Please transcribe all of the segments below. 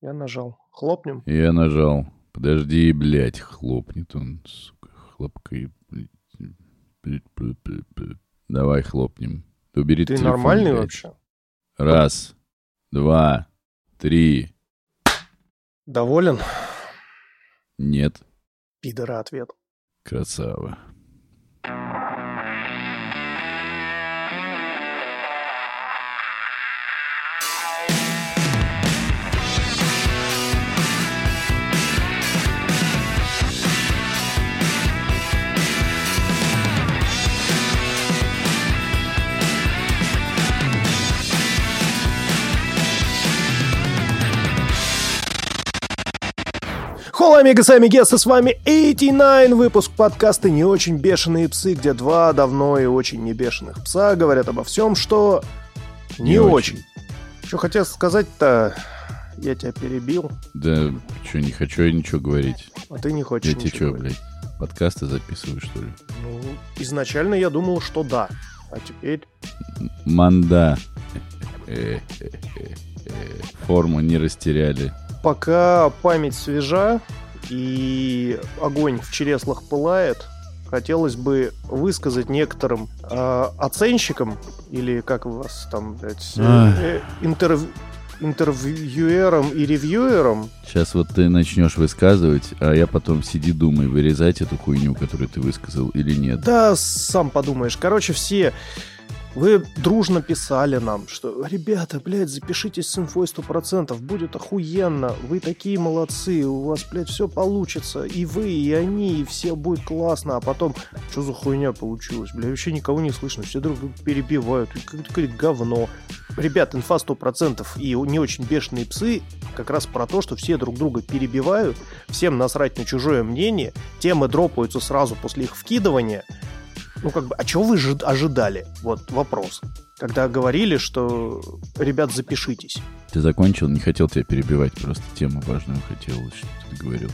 Я нажал. Хлопнем? Я нажал. Подожди, блядь, хлопнет он, сука, хлопкой. Давай хлопнем. Убери Ты телефон, нормальный блядь. вообще? Раз, два, три. Доволен? Нет. Пидора ответ. Красава. Холла, амигос, амигесы, с вами 89, выпуск подкаста «Не очень бешеные псы», где два давно и очень не бешеных пса говорят обо всем, что не, Не очень. Что хотел сказать-то, я тебя перебил, Да, что, не хочу я ничего говорить. а ты не хочешь Я тебе что, блядь, подкасты записываю, что ли? Ну, изначально я думал, что да, а теперь... Манда. Э, э, э, э. Форму не растеряли. Пока память свежа и огонь в череслах пылает, хотелось бы высказать некоторым э, оценщикам, или как у вас там, блядь, э, э, интерв- интервьюерам и ревьюерам, Сейчас вот ты начнешь высказывать, а я потом сиди думай, вырезать эту хуйню, которую ты высказал, или нет. да, сам подумаешь. Короче, все вы дружно писали нам, что «Ребята, блядь, запишитесь с инфой 100%, будет охуенно, вы такие молодцы, у вас, блядь, все получится, и вы, и они, и все будет классно», а потом «Что за хуйня получилась, блядь, вообще никого не слышно, все друг друга перебивают, какое-то какое-то говно». Ребят, инфа 100% и не очень бешеные псы как раз про то, что все друг друга перебивают, всем насрать на чужое мнение, темы дропаются сразу после их вкидывания, ну, как бы, а чего вы жи- ожидали? Вот вопрос. Когда говорили, что, ребят, запишитесь. Ты закончил, не хотел тебя перебивать, просто тему важную хотел, что ты говорил.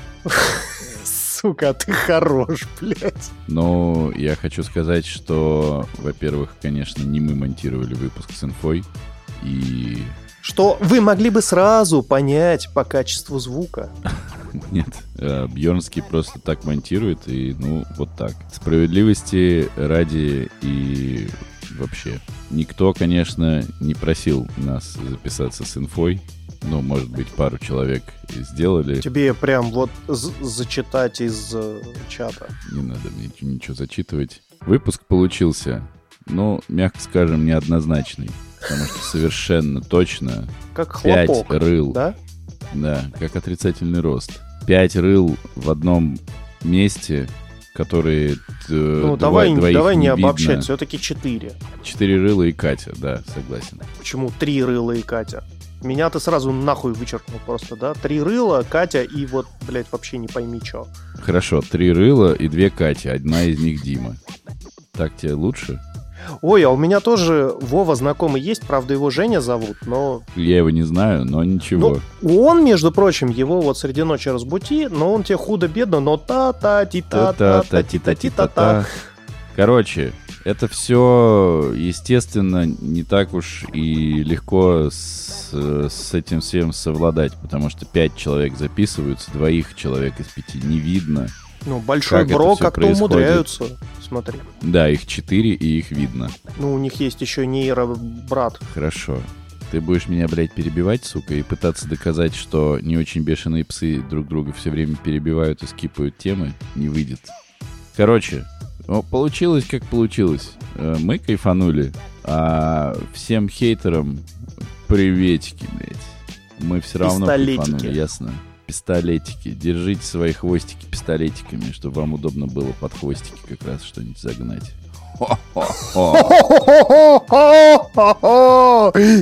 Сука, ты хорош, блядь. Но я хочу сказать, что, во-первых, конечно, не мы монтировали выпуск с инфой, и Что вы могли бы сразу понять по качеству звука. Нет, Бьернский просто так монтирует, и ну, вот так. Справедливости ради и вообще. Никто, конечно, не просил нас записаться с инфой. Ну, может быть, пару человек сделали. Тебе прям вот зачитать из э, чата. Не надо мне ничего- ничего зачитывать. Выпуск получился, ну, мягко скажем, неоднозначный. Потому что совершенно точно Как пять хлопок. рыл Да? Да, как отрицательный рост. Пять рыл в одном месте, которые... э, Ну, давай, двоих давай не, видно. обобщать, все-таки четыре. Четыре рыла и Катя, да, согласен. Почему три рыла и Катя? Меня ты сразу нахуй вычеркнул просто, да? Три рыла, Катя и вот, блядь, вообще не пойми что. Хорошо, три рыла и две Кати, одна из них Дима. Так тебе лучше? Ой, а у меня тоже Вова знакомый есть, правда его Женя зовут, но... Я его не знаю, но ничего. Ну, он, между прочим, его вот среди ночи разбути, но он тебе худо-бедно, но та-та-ти-та-та-та-ти-та-ти-та-та. Короче, это все, естественно, не так уж и легко с, с этим всем совладать, потому что пять человек записываются, двоих человек из пяти не видно. Ну, большой Как бро как-то умудряются. Смотри. Да, их четыре, и их видно. Ну, у них есть еще нейробрат. Хорошо. Ты будешь меня, блядь, перебивать, сука, и пытаться доказать, что не очень бешеные псы друг друга все время перебивают и скипают темы? Не выйдет. Короче, получилось как получилось. Э, Мы кайфанули, а всем хейтерам приветики, блядь. Мы все равно кайфанули, ясно? Пистолетики. Держите свои хвостики пистолетиками, чтобы вам удобно было под хвостики как раз что-нибудь загнать.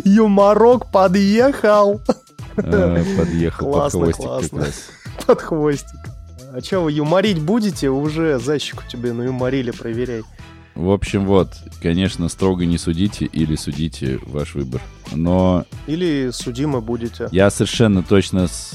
Юморок подъехал Подъехал под хвостик как раз. под хвостик. А че, вы юморить будете? Уже защику тебе наюморили, проверяй. В общем, вот, конечно, строго не судите или судите ваш выбор. Но Или судимы будете. я совершенно точно с-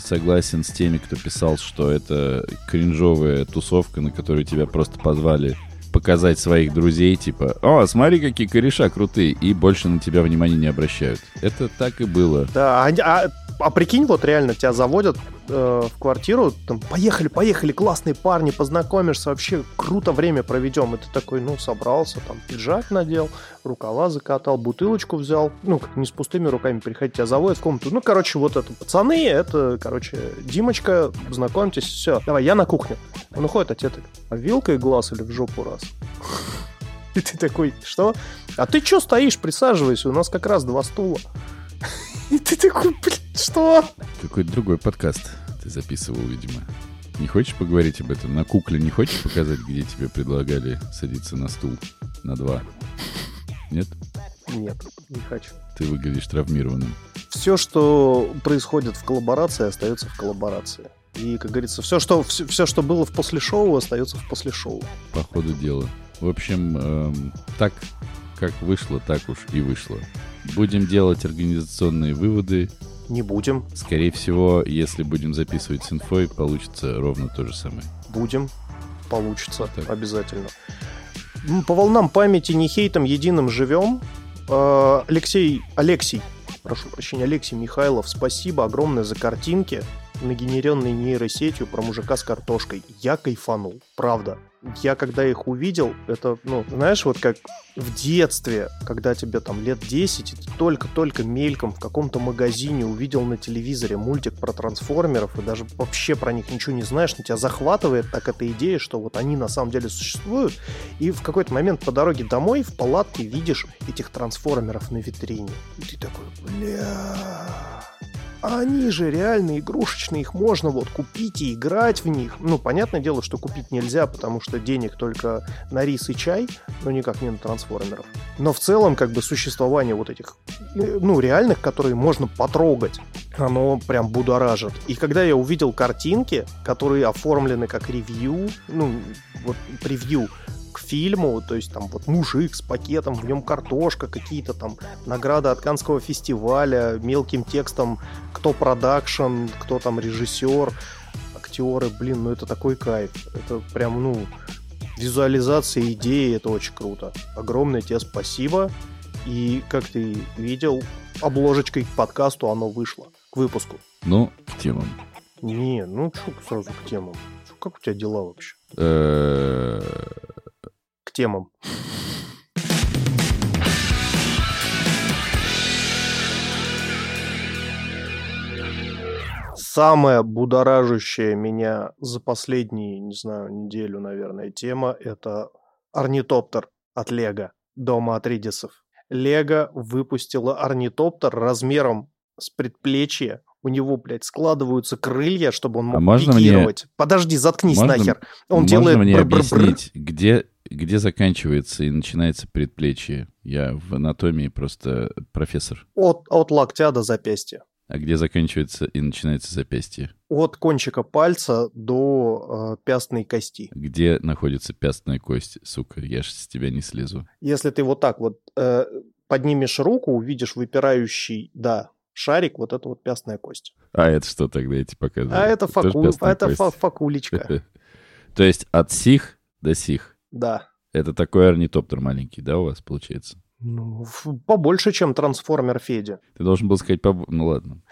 согласен с теми, кто писал, что это кринжовая тусовка, на которую тебя просто позвали показать своих друзей, типа, о, смотри, какие кореша крутые, и больше на тебя внимания не обращают. Это так и было. Да, а, а А прикинь, вот реально тебя заводят э, в квартиру, там, поехали, поехали, классные парни, познакомишься, вообще круто время проведем. И ты такой, ну, собрался, там, пиджак надел, рукава закатал, бутылочку взял, ну, как не с пустыми руками приходить, тебя заводят в комнату. Ну, короче, вот это пацаны, это, короче, Димочка, знакомьтесь, все, давай, я на кухню. Он уходит, а тебе так, а вилкой глаз или в жопу раз? И ты такой, что? А ты что стоишь, присаживайся, у нас как раз два стула. И ты такой, блин, что? Какой-то другой подкаст ты записывал, видимо. Не хочешь поговорить об этом? На кукле не хочешь показать, где тебе предлагали садиться на стул на два? Нет? Нет, не хочу. Ты выглядишь травмированным. Все, что происходит в коллаборации, остается в коллаборации. И, как говорится, все, что, все, все, что было в после шоу, остается в после шоу. По ходу дела. В общем, эм, так, как вышло, так уж и вышло. Будем делать организационные выводы. Не будем. Скорее всего, если будем записывать с инфой, получится ровно то же самое. Будем. Получится. Так. Обязательно. По волнам памяти не хейтом единым живем. А, Алексей, Алексей, прошу прощения, Алексей Михайлов, спасибо огромное за картинки нагенеренной нейросетью про мужика с картошкой. Я кайфанул, правда. Я когда их увидел, это, ну, знаешь, вот как в детстве, когда тебе там лет 10, и ты только-только мельком в каком-то магазине увидел на телевизоре мультик про трансформеров, и даже вообще про них ничего не знаешь, но тебя захватывает так эта идея, что вот они на самом деле существуют, и в какой-то момент по дороге домой в палатке видишь этих трансформеров на витрине. И ты такой, бля они же реально игрушечные, их можно вот купить и играть в них. Ну, понятное дело, что купить нельзя, потому что денег только на рис и чай, но никак не на трансформеров. Но в целом, как бы, существование вот этих, э, ну, реальных, которые можно потрогать, оно прям будоражит. И когда я увидел картинки, которые оформлены как ревью, ну, вот превью, к фильму, то есть там вот мужик с пакетом, в нем картошка, какие-то там награды от Канского фестиваля, мелким текстом, кто продакшн, кто там режиссер, актеры, блин, ну это такой кайф. Это прям, ну, визуализация идеи, это очень круто. Огромное тебе спасибо. И, как ты видел, обложечкой к подкасту оно вышло, к выпуску. Ну, к темам. Не, ну что сразу к темам? Как у тебя дела вообще? Э, темам. Самая будоражащая меня за последние, не знаю, неделю, наверное, тема – это орнитоптер от Лего, дома Атридисов. Лего выпустила орнитоптер размером с предплечье. У него, блядь, складываются крылья, чтобы он мог а можно пикировать. Мне... Подожди, заткнись можно... нахер. Он можно делает мне объяснить, где где заканчивается и начинается предплечье? Я в анатомии просто профессор. От, от локтя до запястья. А где заканчивается и начинается запястье? От кончика пальца до э, пястной кости. Где находится пястная кость, сука? Я ж с тебя не слезу. Если ты вот так вот э, поднимешь руку, увидишь выпирающий, да, шарик, вот это вот пястная кость. А это что тогда эти показывают? А это, факу... это фа факулечка. То есть от сих до сих. Да. Это такой орнитоптер маленький, да, у вас получается? Ну, побольше, чем трансформер Федя. Ты должен был сказать по... Ну ладно.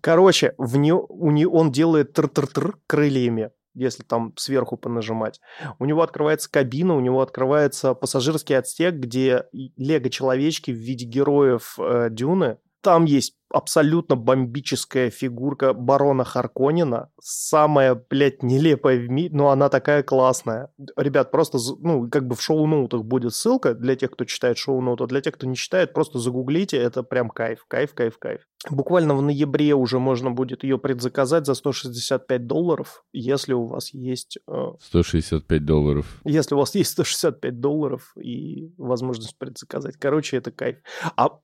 Короче, в не... у не... он делает тр-тр-тр крыльями, если там сверху понажимать. У него открывается кабина, у него открывается пассажирский отсек, где лего-человечки в виде героев э, Дюны. Там есть абсолютно бомбическая фигурка барона Харконина. Самая, блядь, нелепая в мире, но она такая классная. Ребят, просто, ну, как бы в шоу-ноутах будет ссылка для тех, кто читает шоу-ноуты, а для тех, кто не читает, просто загуглите, это прям кайф, кайф, кайф, кайф. Буквально в ноябре уже можно будет ее предзаказать за 165 долларов, если у вас есть... 165 э, долларов. Если у вас есть 165 долларов и возможность предзаказать. Короче, это кайф. А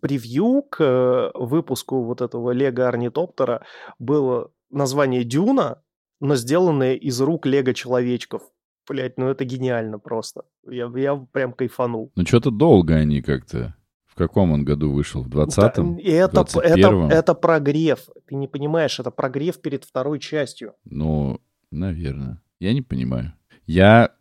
превью к э, выпуску вот этого Лего Орнитоптера было название Дюна, но сделанное из рук Лего человечков. Блять, ну это гениально просто. Я, я прям кайфанул. Ну что-то долго они как-то. В каком он году вышел? В 20-м? Да, это, 21-м? это, это прогрев. Ты не понимаешь, это прогрев перед второй частью. Ну, наверное. Я не понимаю. Я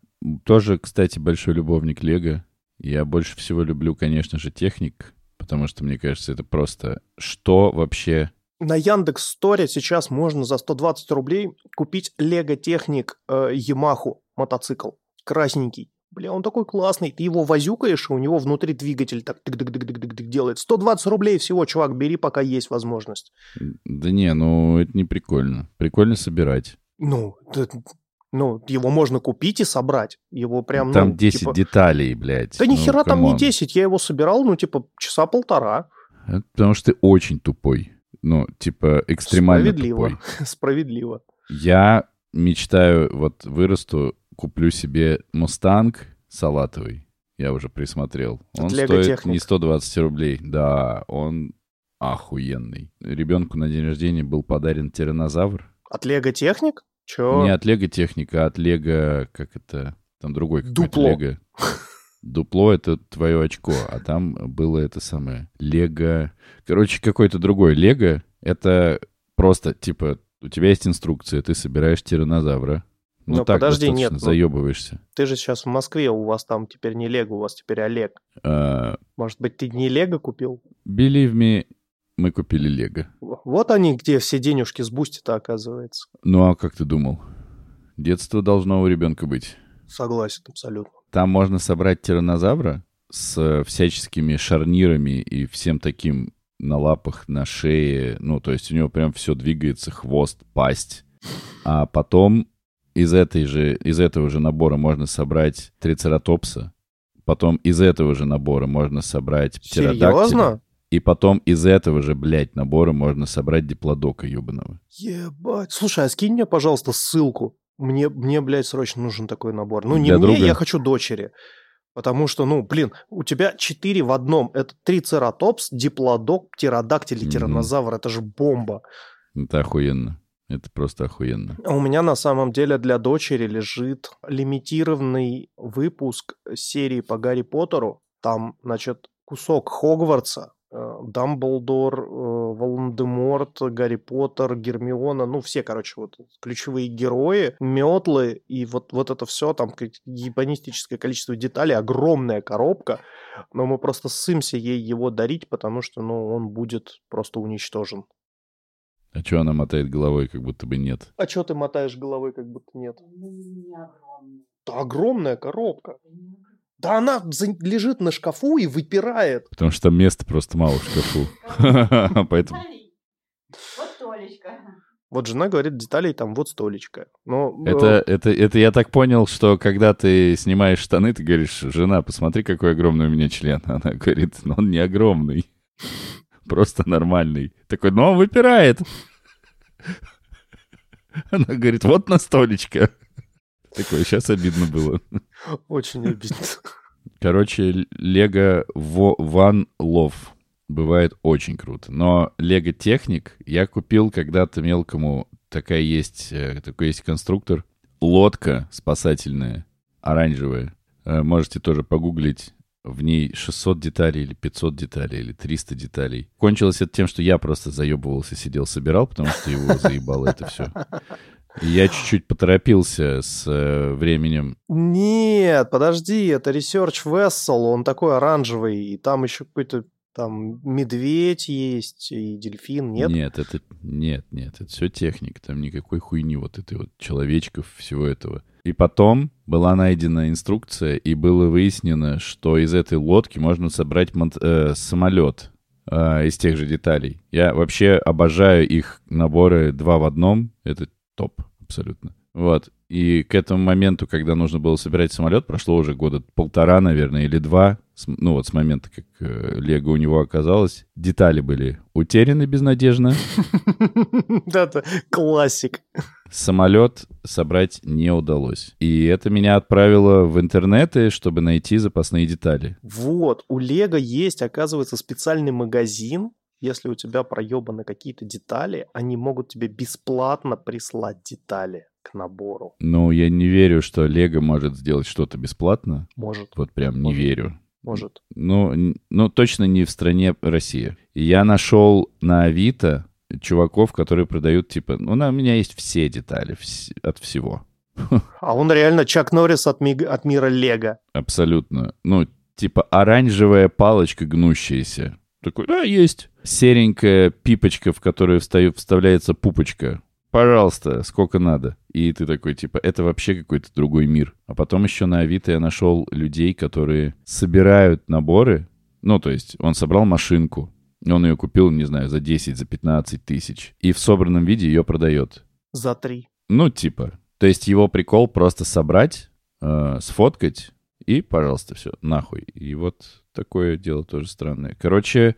тоже, кстати, большой любовник Лего. Я больше всего люблю, конечно же, техник потому что, мне кажется, это просто что вообще На Яндекс Сторе сейчас можно за 120 рублей купить Лего Техник э, Ямаху мотоцикл. Красненький. Бля, он такой классный. Ты его возюкаешь, и у него внутри двигатель так тык -дык -дык -дык -дык делает. 120 рублей всего, чувак, бери, пока есть возможность. Да не, ну это не прикольно. Прикольно собирать. Ну, ну, его можно купить и собрать. Его прям, Там ну, 10 типа- деталей, блядь. Да Ну, ни хера там не come on. 10. Я его собирал, ну, типа, часа полтора. Это потому что ты очень тупой. Ну, типа, экстремально Справедливо. тупой. Справедливо. Я мечтаю, вот вырасту, куплю себе Мустанг салатовый. Я уже присмотрел. Он стоит не 120 рублей. Да, он охуенный. Ребенку на день рождения был подарен тиранозавр. От Лего Техник? Чё? Не от Лего Техника, а от Лего... Как это? Там другой какой-то. Лего. Дупло — это твое очко, а там было это самое Лего... Короче, какой-то другой Лего. Это просто, типа, у тебя есть инструкция, ты собираешь тиранозавра. Ну, Ну, так подожди, нет, ну- заебываешься. Ты же сейчас в Москве, у вас там теперь не Лего, у вас теперь Олег. А, Может быть, ты не Лего купил? Believe me, мы купили Лего. Вот они, где все денежки с Бусти-то, оказывается. Ну, а как ты думал? Детство должно у ребенка быть. Согласен, абсолютно. Там можно собрать тиранозавра с э, всяческими шарнирами и всем таким на лапах, на шее. Ну, то есть у него прям все двигается, хвост, пасть. А потом из, этой же, из этого же набора можно собрать трицератопса. Потом из этого же набора можно собрать птеродактиля. Серьезно? И потом из этого же, блядь, набора можно собрать диплодока ебаного. Ебать. Слушай, а скинь мне, пожалуйста, ссылку. Мне, мне, блядь, срочно нужен такой набор. Ну, не Для мне, друга? я хочу дочери. Потому что, ну, блин, у тебя четыре в одном. Это трицератопс, диплодок, птеродактиль и тиранозавр. Это же бомба. Это охуенно. Это просто охуенно. А У меня на самом деле для дочери лежит лимитированный выпуск серии по Гарри Поттеру. Там, значит, кусок Хогвартса, Дамблдор, э, Волан-де-Морт, Гарри Поттер, Гермиона, ну все, короче, вот ключевые герои, метлы и вот, вот это все, там ебанистическое количество деталей, огромная коробка, но мы просто ссымся ей его дарить, потому что, ну, он будет просто уничтожен. А что она мотает головой, как будто бы нет? А что ты мотаешь головой, как будто нет? Да огромная коробка. Да она лежит на шкафу и выпирает. Потому что там места просто мало в шкафу. Поэтому Деталей. Вот Толечка. Вот жена говорит, деталей там вот столечко. Но э, это, это, это я так понял, что когда ты снимаешь штаны, ты говоришь, жена, посмотри, какой огромный у меня член. Она говорит, ну он не огромный, просто нормальный. Такой, ну он выпирает. Она говорит, вот на столечко. Такое, сейчас обидно было. очень обидно. Короче, Лего One Love бывает очень круто. Но Лего Техник я купил когда-то мелкому. Такая есть, э, такой есть конструктор. Лодка спасательная, оранжевая. Э, Можете тоже погуглить. В ней 600 деталей или 500 деталей или 300 деталей. Кончилось это тем, что я просто заебывался, сидел, собирал, потому что его заебало это все. Я чуть-чуть поторопился с э, временем Нет, подожди, это Research Vessel, он такой оранжевый, и там еще какой-то там медведь есть и дельфин, нет? Нет, это нет, нет, это все техника, там никакой хуйни вот этой вот человечков, всего этого. И потом была найдена инструкция, и было выяснено, что из этой лодки можно собрать мон- э, самолет э, из тех же деталей. Я вообще обожаю их наборы два в одном, это топ абсолютно. Вот. И к этому моменту, когда нужно было собирать самолет, прошло уже года полтора, наверное, или два. Ну вот с момента, как э, Лего у него оказалось. Детали были утеряны безнадежно. Это классик. Самолет собрать не удалось. И это меня отправило в интернеты, чтобы найти запасные детали. Вот, у Лего есть, оказывается, специальный магазин. Если у тебя проебаны какие-то детали, они могут тебе бесплатно прислать детали к набору. Но я не верю, что Лего может сделать что-то бесплатно. Может, Вот прям не Может. верю. может. Ну, ну, точно не в стране Россия. И я нашел на Авито чуваков, которые продают, типа, ну, у меня есть все детали вс- от всего. А он реально Чак Норрис от, миг- от мира Лего. Абсолютно. Ну, типа оранжевая палочка гнущаяся. Такой, да, есть. Серенькая пипочка, в которую встаю, вставляется пупочка. Пожалуйста, сколько надо. И ты такой, типа, это вообще какой-то другой мир. А потом еще на Авито я нашел людей, которые собирают наборы. Ну, то есть он собрал машинку, он ее купил, не знаю, за 10, за 15 тысяч. И в собранном виде ее продает. За три. Ну, типа. То есть его прикол просто собрать, э, сфоткать и, пожалуйста, все, нахуй. И вот такое дело тоже странное. Короче,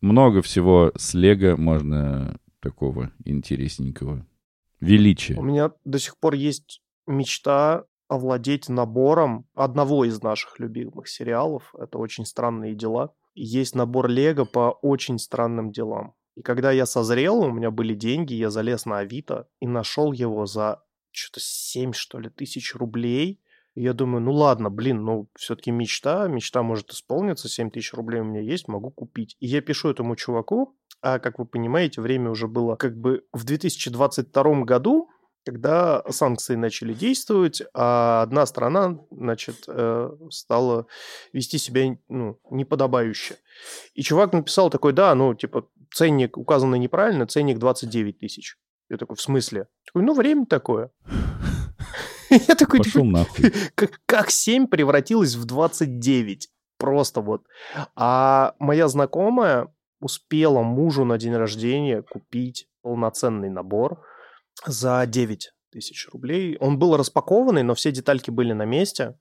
много всего с Лего можно такого интересненького. Величие. У меня до сих пор есть мечта овладеть набором одного из наших любимых сериалов. Это «Очень странные дела». Есть набор Лего по очень странным делам. И когда я созрел, у меня были деньги, я залез на Авито и нашел его за что-то 7, что ли, тысяч рублей. И я думаю, ну ладно, блин, ну все-таки мечта, мечта может исполниться, 7 тысяч рублей у меня есть, могу купить. И я пишу этому чуваку, а как вы понимаете, время уже было как бы в 2022 году, когда санкции начали действовать, а одна страна, значит, э, стала вести себя ну, неподобающе. И чувак написал такой, да, ну, типа, ценник указанный неправильно, ценник 29 тысяч. Я такой, в смысле? Такой, ну, время такое. Я такой, Пошел нахуй. как, как 7 превратилось в 29. Просто вот. А моя знакомая успела мужу на день рождения купить полноценный набор за 9 тысяч рублей. Он был распакованный, но все детальки были на месте.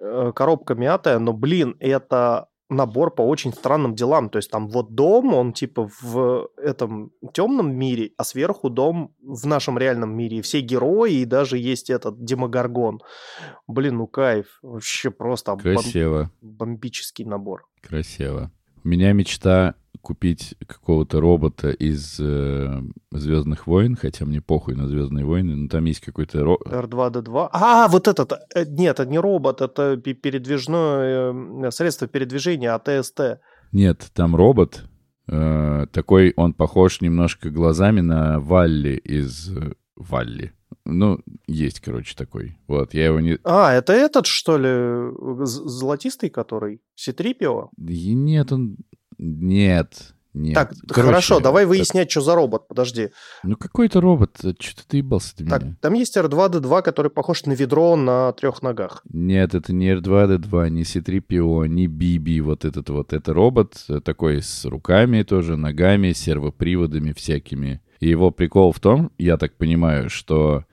Э, Коробка мятая, но, блин, это набор по очень странным делам. То есть там вот дом, он типа в этом темном мире, а сверху дом в нашем реальном мире. И все герои, и даже есть этот Демогоргон. Блин, ну кайф. Вообще просто бом- Красиво, бомбический набор. красиво. У меня мечта купить какого-то робота из э, Звездных войн, хотя мне похуй на Звездные войны, но там есть какой-то ро- R2-D2. А, вот этот. э, Нет, это не робот, это пе- передвижное э, средство передвижения АТСТ. Нет, там робот. э, такой, он похож немножко глазами на Валли из э, Валли. Ну, есть, короче, такой. Вот, я его не... А, это этот, что ли, золотистый который? Ситрипио? Нет, он... Нет, нет. Так, Короче, хорошо, давай так, выяснять, что за робот, подожди. Ну, какой-то робот. Что-то ты ебался ты Так, меня. там есть R2-D2, который похож на ведро на трех ногах. Нет, это не R2-D2, не C-3PO, не BB, вот этот вот. Это робот э, такой с руками тоже, ногами, сервоприводами всякими. И его прикол в том, я так понимаю, что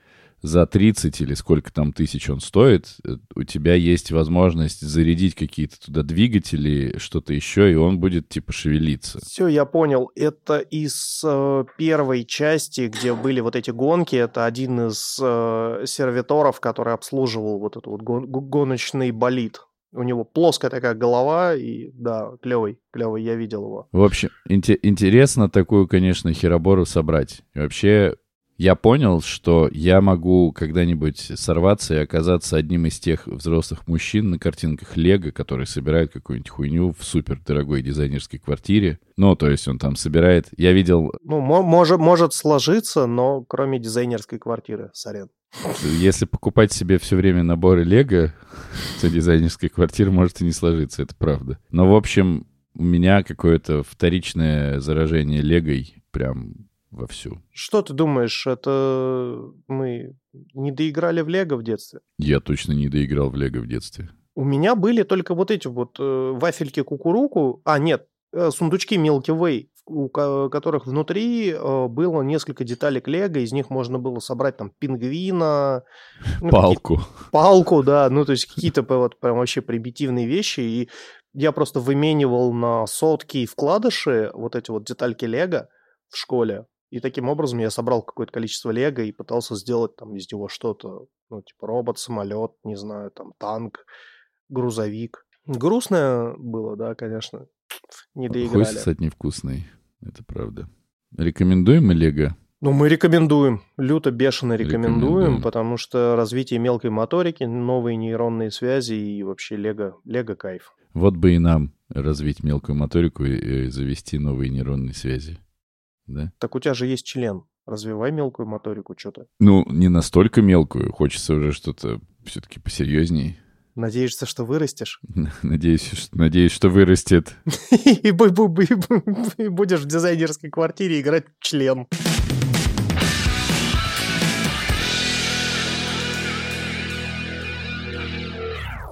за 30 или сколько там тысяч он стоит, э, у тебя есть возможность зарядить какие-то туда двигатели, что-то еще, и он будет типа шевелиться. Все, я понял. Это из э, первой части, где были вот эти гонки. Это один из э, сервиторов, который обслуживал вот этот вот гон- гоночный болид. У него плоская такая голова, и да, клевый, клевый, я видел его. В общем, инте- интересно такую, конечно, херобору собрать. И вообще, я понял, что я могу когда-нибудь сорваться и оказаться одним из тех взрослых мужчин на картинках Лего, которые собирают какую-нибудь хуйню в супер дорогой дизайнерской квартире. Ну, то есть он там собирает... Я видел, Ну, мо- может, может сложиться, но кроме дизайнерской квартиры, сорян. если покупать себе все время наборы Лего, то дизайнерской квартиры может и не сложиться, это правда. Но, в общем, у меня какое-то вторичное заражение Легой прям вовсю. Что ты думаешь, это мы не доиграли в Лего в детстве? Я точно не доиграл в Лего в детстве. У меня были только вот эти вот э, вафельки кукуруку. А, нет, э, сундучки Milky Way, у ко- которых внутри э, было несколько деталек Лего. Из них можно было собрать там пингвина, ну, Палку. палку, да, ну то есть какие-то вот прям вообще примитивные вещи. И я просто выменивал на сотки и вкладыши вот эти вот детальки Лего в школе. И таким образом я собрал какое-то количество лего и пытался сделать там из него что-то, ну, типа робот, самолет, не знаю, там танк, грузовик. Грустно было, да, конечно. Не Хуй доиграли. сосать невкусный. Это правда. Рекомендуем мы Лего? Ну, мы рекомендуем, люто бешено рекомендуем, Рекомендуем. потому что развитие мелкой моторики, новые нейронные связи и вообще лего, лего кайф. Вот бы и нам развить мелкую моторику и завести новые нейронные связи. Да? Так у тебя же есть член. Развивай мелкую моторику, что-то. Ну, не настолько мелкую. Хочется уже что-то все-таки посерьезней. Надеешься, что вырастешь? Надеюсь, что, надеюсь, что вырастет. И бу- бу- бу- бу- и будешь в дизайнерской квартире играть член.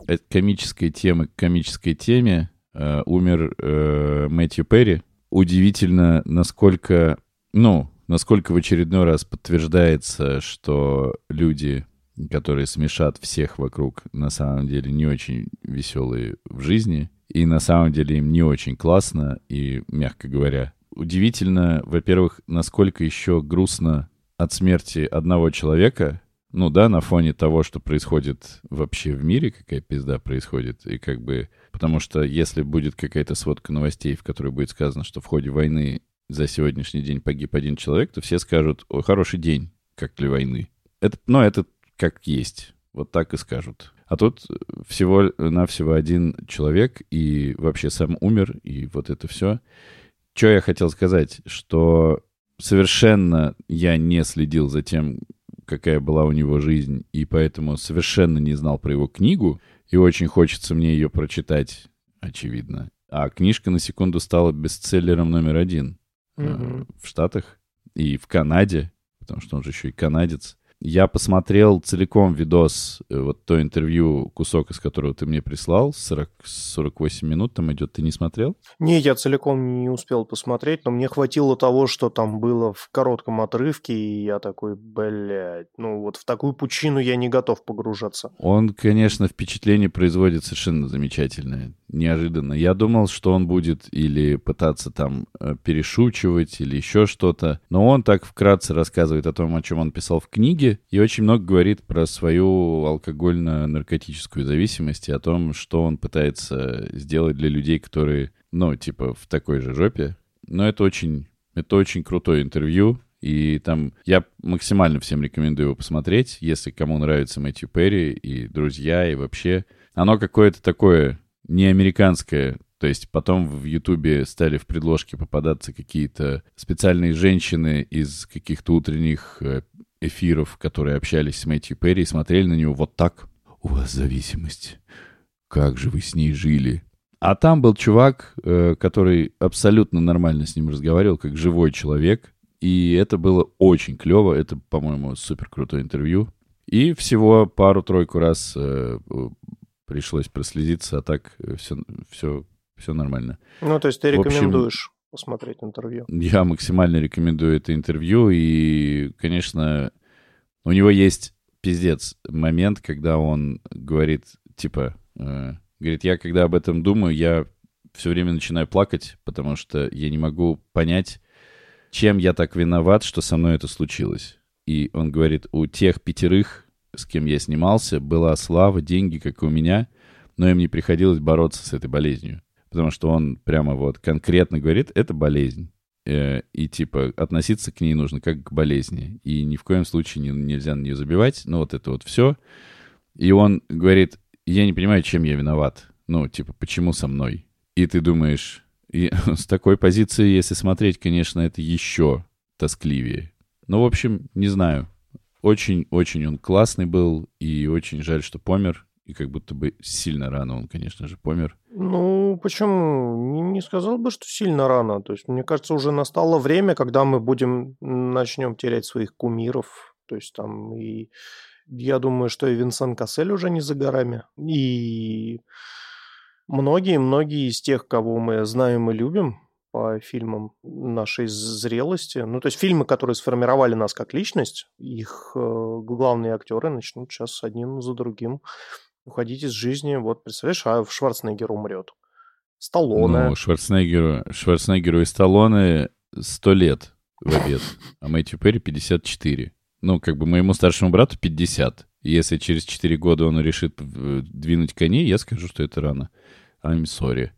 От комической темы к комической теме э, умер э, Мэтью Перри. Удивительно, насколько, ну, насколько в очередной раз подтверждается, что люди, которые смешат всех вокруг, на самом деле не очень веселые в жизни, и на самом деле им не очень классно, и, мягко говоря, удивительно, во-первых, насколько еще грустно от смерти одного человека, ну да, на фоне того, что происходит вообще в мире, какая пизда происходит, и как бы... Потому что если будет какая-то сводка новостей, в которой будет сказано, что в ходе войны за сегодняшний день погиб один человек, то все скажут, ой, хороший день, как для войны. Это, ну, это как есть. Вот так и скажут. А тут всего-навсего один человек, и вообще сам умер, и вот это все. Что я хотел сказать, что совершенно я не следил за тем, какая была у него жизнь, и поэтому совершенно не знал про его книгу, и очень хочется мне ее прочитать, очевидно. А книжка на секунду стала бестселлером номер один э, Мгм. в Штатах и в Канаде, потому что он же еще и канадец. Я посмотрел целиком видос, э, вот то интервью, кусок из которого ты мне прислал, 40, 48 минут там идет, ты не смотрел? Не, я целиком не успел посмотреть, но мне хватило того, что там было в коротком отрывке, и я такой, блядь, ну вот в такую пучину я не готов погружаться. Он, конечно, впечатление производит совершенно замечательное, неожиданно. Я думал, что он будет или пытаться там э, перешучивать, или еще что-то, но он так вкратце рассказывает о том, о чем он писал в книге, и очень много говорит про свою алкогольно-наркотическую зависимость и о том, что он пытается сделать для людей, которые, ну, типа, в такой же жопе. Но это очень, это очень крутое интервью, и там я максимально всем рекомендую его посмотреть, если кому нравится Мэтью Перри и друзья, и вообще. Оно какое-то такое не американское. То есть потом в Ютубе стали в предложке попадаться какие-то специальные женщины из каких-то утренних э, эфиров, которые общались с Мэтью Перри и смотрели на него вот так. У вас зависимость. Как же вы с ней жили? А там был чувак, э, который абсолютно нормально с ним разговаривал, как живой человек. И это было очень клево. Это, по-моему, супер крутое интервью. И всего пару-тройку раз э, э, пришлось прослезиться, а так все, все, все нормально. Ну, то есть ты рекомендуешь посмотреть интервью. Я максимально рекомендую это интервью. И, конечно, у него есть пиздец момент, когда он говорит, типа, э, говорит, я когда об этом думаю, я все время начинаю плакать, потому что я не могу понять, чем я так виноват, что со мной это случилось. И он говорит, у тех пятерых, с кем я снимался, была слава, деньги, как и у меня, но им не приходилось бороться с этой болезнью. Потому что он прямо вот конкретно говорит, это болезнь. Э, И типа относиться к ней нужно как к болезни. И ни в коем случае не- нельзя на нее забивать. Ну вот это вот все. И он говорит, я не понимаю, чем я виноват. Ну, типа, почему со мной? И ты думаешь, и с такой позиции, если смотреть, конечно, это еще тоскливее. Ну, в общем, не знаю. Очень-очень он классный был, и очень жаль, что помер. И как будто бы сильно рано он, конечно же, помер. Ну, почему? Не, сказал бы, что сильно рано. То есть, мне кажется, уже настало время, когда мы будем, начнем терять своих кумиров. То есть, там и... Я думаю, что и Винсан Кассель уже не за горами. И многие-многие из тех, кого мы знаем и любим по фильмам нашей зрелости, ну, то есть фильмы, которые сформировали нас как личность, их э, главные актеры начнут сейчас один за другим уходить из жизни. Вот, представляешь, а Шварценеггер умрет. Сталлоне. Ну, Шварценеггеру, Шварценеггеру и Сталлоне 100 лет в обед, а Мэтью Перри 54. Ну, как бы моему старшему брату 50. И если через 4 года он решит э, двинуть коней, я скажу, что это рано. I'm sorry.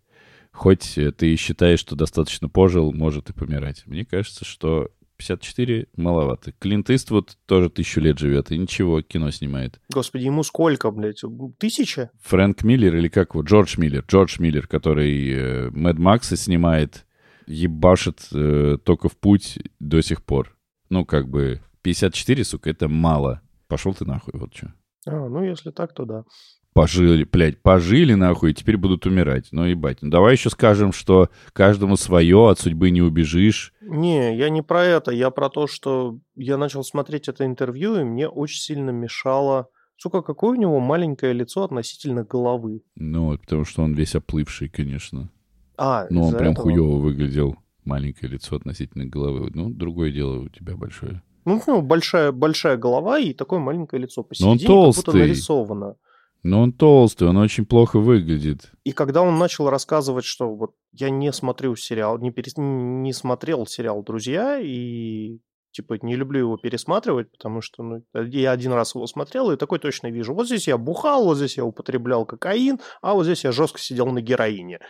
Хоть э, ты и считаешь, что достаточно пожил, может и помирать. Мне кажется, что 54 маловато. Клинт Иствуд тоже тысячу лет живет, и ничего, кино снимает. Господи, ему сколько, блядь? Тысяча? Фрэнк Миллер или как его? Джордж Миллер. Джордж Миллер, который э, Мэд Макса снимает, ебашит э, только в путь до сих пор. Ну, как бы 54, сука, это мало. Пошел ты нахуй, вот что. А, ну, если так, то да. Пожили, блядь, пожили нахуй, и теперь будут умирать. Ну, ебать. Ну, давай еще скажем, что каждому свое, от судьбы не убежишь. Не, я не про это, я про то, что я начал смотреть это интервью, и мне очень сильно мешало... Сука, какое у него маленькое лицо относительно головы. Ну, вот, потому что он весь оплывший, конечно. А, Ну, он прям этого? хуево выглядел. Маленькое лицо относительно головы. Ну, другое дело у тебя большое. Ну, ну, большая, большая голова и такое маленькое лицо Но он посередине, как будто толстый. нарисовано. Но он толстый, он очень плохо выглядит. И когда он начал рассказывать, что вот я не смотрю сериал, не, перес- не смотрел сериал «Друзья», и типа не люблю его пересматривать, потому что ну, я один раз его смотрел, и такой точно вижу. Вот здесь я бухал, вот здесь я употреблял кокаин, а вот здесь я жестко сидел на героине.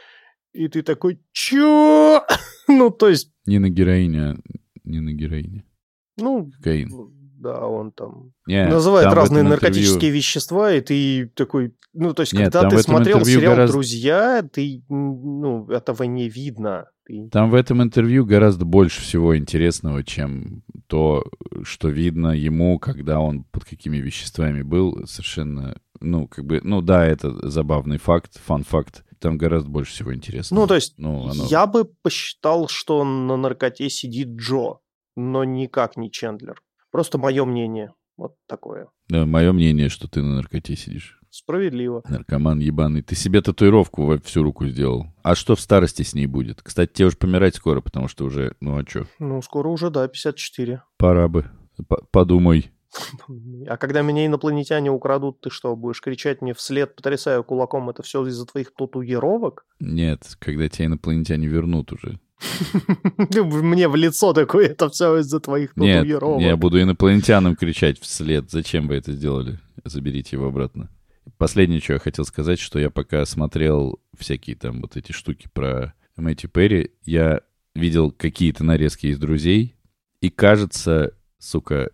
И ты такой, чё? ну, то есть, Не на героине, а не на героине. ну, Кокаин. Да, он там Не, называет там разные наркотические интервью- вещества, и ты такой, ну, то есть, Нет, когда ты смотрел сериал гораздо- «Друзья», ты, ну, этого не видно. Ты- Там в этом интервью гораздо больше всего интересного, чем то, что видно ему, когда он под какими веществами был. Совершенно, ну, как бы, ну да, это забавный факт, фан-факт. Там гораздо больше всего интересного. Ну, то есть, Ну, оно- я бы посчитал, что на наркоте сидит Джо, но никак не Чендлер. Просто мое мнение. Вот такое. мое мнение, что ты на наркоте сидишь. Справедливо. Наркоман ебаный. Ты себе татуировку во всю руку сделал. А что в старости с ней будет? Кстати, тебе уже помирать скоро, потому что уже, ну а что? Ну, скоро уже, да, 54. Пора бы. П- Подумай. А когда меня инопланетяне украдут, ты что, будешь кричать мне вслед, потрясая кулаком, это все из-за твоих татуировок? Нет, когда тебя инопланетяне вернут уже. Мне в лицо такое, это все из-за твоих Нет, татуировок. я буду инопланетянам кричать вслед. Зачем вы это сделали? Заберите его обратно. Последнее, что я хотел сказать, что я пока смотрел всякие там вот эти штуки про Мэтью Перри, я видел какие-то нарезки из «Друзей», и кажется, сука,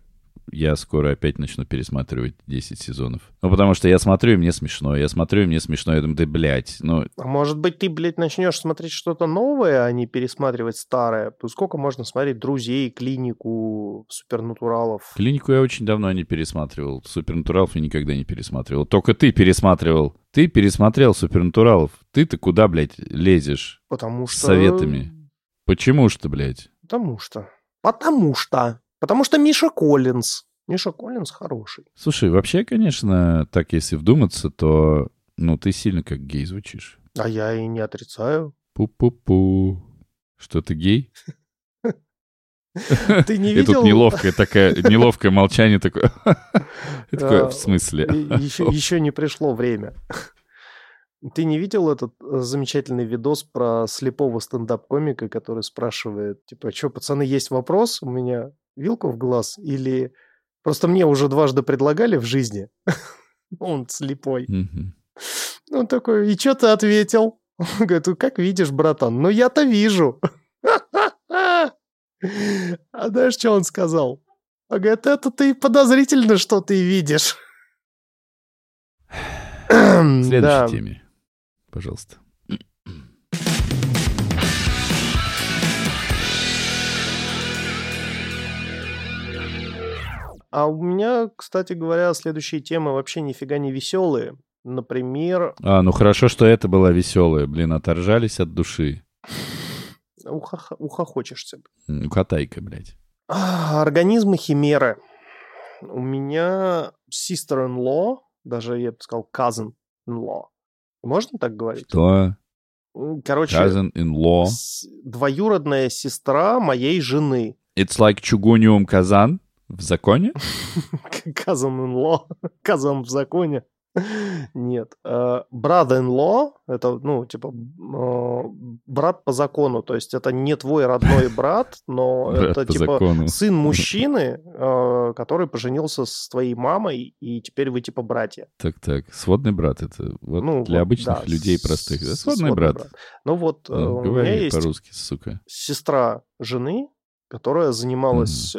я скоро опять начну пересматривать 10 сезонов. Ну, потому что я смотрю, и мне смешно. Я смотрю, и мне смешно. Я думаю, да, блядь, ну, А может быть, ты, блядь, начнешь смотреть что-то новое, а не пересматривать старое? То сколько можно смотреть «Друзей», «Клинику», «Супернатуралов»? Клинику я очень давно не пересматривал. Супернатуралов я никогда не пересматривал. Только ты пересматривал. Ты пересмотрел Супернатуралов. Ты-то куда, блядь, лезешь? Потому С что... советами. Почему ты, блядь? Потому что. Потому что. Потому что Миша Коллинз. Миша Коллинз хороший. Слушай, вообще, конечно, так если вдуматься, то, ну, ты сильно как гей звучишь. А я и не отрицаю. Пу-пу-пу. Что, ты гей? Ты не И видел... тут неловкое такое, неловкое молчание такое. И такое, А, в смысле? Еще, не пришло время. Ты не видел этот э, замечательный видос про слепого стендап-комика, который спрашивает, типа, что, пацаны, есть вопрос? У меня вилку в глаз? Или просто мне уже дважды предлагали в жизни? Он слепой. Он такой, и что ты ответил? Он говорит, «Ну, как видишь, братан, ну я-то вижу. А знаешь, что он сказал? Он говорит, это ты подозрительно, что ты видишь. Следующей Да. теме, пожалуйста. А у меня, кстати говоря, следующие темы вообще нифига не веселые. Например, А, ну хорошо, что это была веселая. Блин, оторжались от души. ухо- ухохочешься. Укатайка, блядь. А, Организмы химеры. У меня sister-in-law, даже я бы сказал cousin-in-law. Можно так говорить? Что? Короче, Cousin-in-law. двоюродная сестра моей жены. It's like чугуниум казан в законе? Cousin-in-law. Cousin в законе. Нет. э, Brother-in-law — это, ну, типа, э, брат по закону. То есть это не твой родной брат, но Брат это, типа, закону. сын мужчины, э, который поженился с твоей мамой, и теперь вы, типа, братья. Так-так, сводный брат это вот Ну, для вот, обычных да, людей простых. Да, сводный, брат. Ну вот, Ну, у меня есть по-русски, сука. сестра жены, которая занималась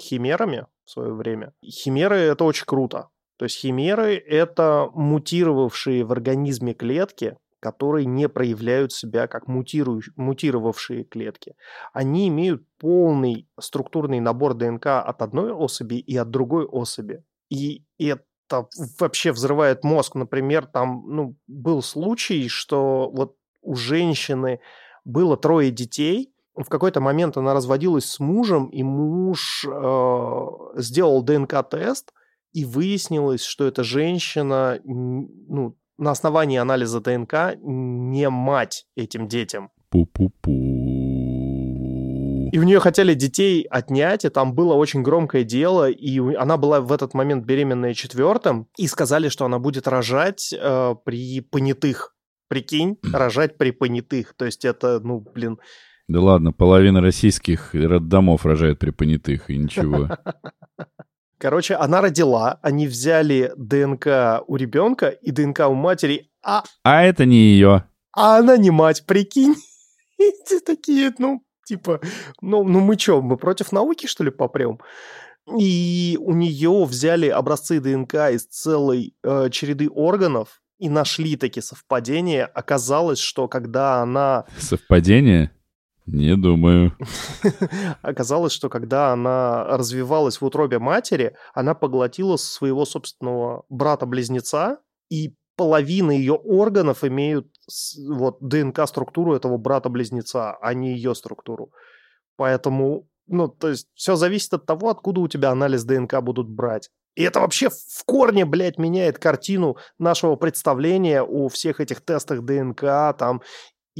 химерами в свое время. Химеры это очень круто. То есть химеры это мутировавшие в организме клетки, которые не проявляют себя как мутировавшие клетки. Они имеют полный структурный набор ДНК от одной особи и от другой особи. И это вообще взрывает мозг. Например, там ну, был случай, что вот у женщины было трое детей, в какой-то момент она разводилась с мужем, и муж э, сделал ДНК-тест, и выяснилось, что эта женщина, ну, на основании анализа ДНК, не мать этим детям. Пу-пу-пу. И у нее хотели детей отнять, и там было очень громкое дело, и она была в этот момент беременная четвертым, и сказали, что она будет рожать э, при понятых. Прикинь, рожать при понятых. То есть это, ну, блин, да ладно, половина российских роддомов рожает при понятых, и ничего. Короче, она родила, они взяли ДНК у ребенка и ДНК у матери, а... А это не ее. А она не мать, прикинь. Эти такие, ну, типа, ну, ну мы что, мы против науки, что ли, попрем? И у нее взяли образцы ДНК из целой э, череды органов и нашли такие совпадения. Оказалось, что когда она... Совпадение? Не думаю. Оказалось, что когда она развивалась в утробе матери, она поглотила своего собственного брата-близнеца, и половина ее органов имеют вот ДНК-структуру этого брата-близнеца, а не ее структуру. Поэтому, ну, то есть все зависит от того, откуда у тебя анализ ДНК будут брать. И это вообще в корне, блядь, меняет картину нашего представления о всех этих тестах ДНК там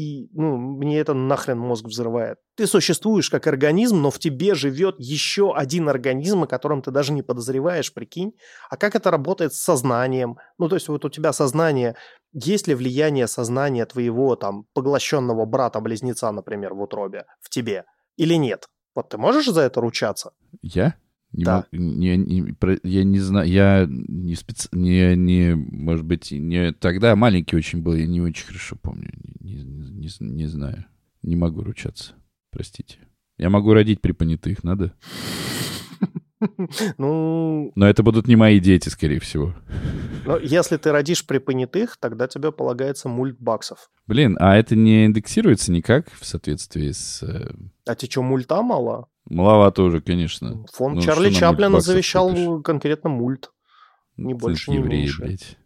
и, ну, мне это нахрен мозг взрывает. Ты существуешь как организм, но в тебе живет еще один организм, о котором ты даже не подозреваешь, прикинь. А как это работает с сознанием? Ну, то есть вот у тебя сознание, есть ли влияние сознания твоего там поглощенного брата-близнеца, например, в утробе, в тебе, или нет? Вот ты можешь за это ручаться? Я? Не Да. мог- не- не- про- я не знаю, я не, специ... не, не, может быть, не тогда маленький очень был, я не очень хорошо помню, не, не, не- не знаю, не могу ручаться, простите. Я могу родить при понятых, надо? Ну, Но это будут не мои дети, скорее всего. Но если ты родишь при понятых, тогда тебе полагается мульт баксов. Блин, а это не индексируется никак в соответствии с... э, А тебе что, мульта мало? Маловато уже, конечно. Фонд Ну, Чарли Чаплина завещал купишь? конкретно мульт. Ни Ты больше, ни евреи, меньше. блядь.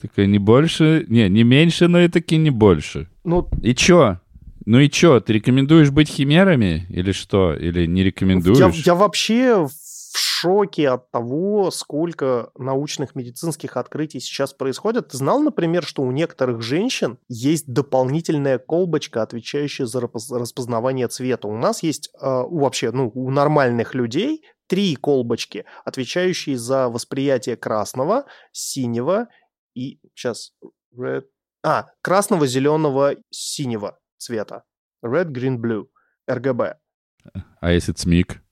Такая не больше, не, не меньше, но и таки не больше. Ну, И чё? Ну и чё, ты рекомендуешь быть химерами? Или что? Или не я, рекомендуешь? я вообще в шоке от того, сколько научных медицинских открытий сейчас происходит. Ты знал, например, что у некоторых женщин есть дополнительная колбочка, отвечающая за распознавание цвета. У нас есть э, вообще, ну, у нормальных людей три колбочки, отвечающие за восприятие красного, синего и сейчас red, а красного, зеленого, синего цвета. Red, green, blue. RGB. А если ЦМИК?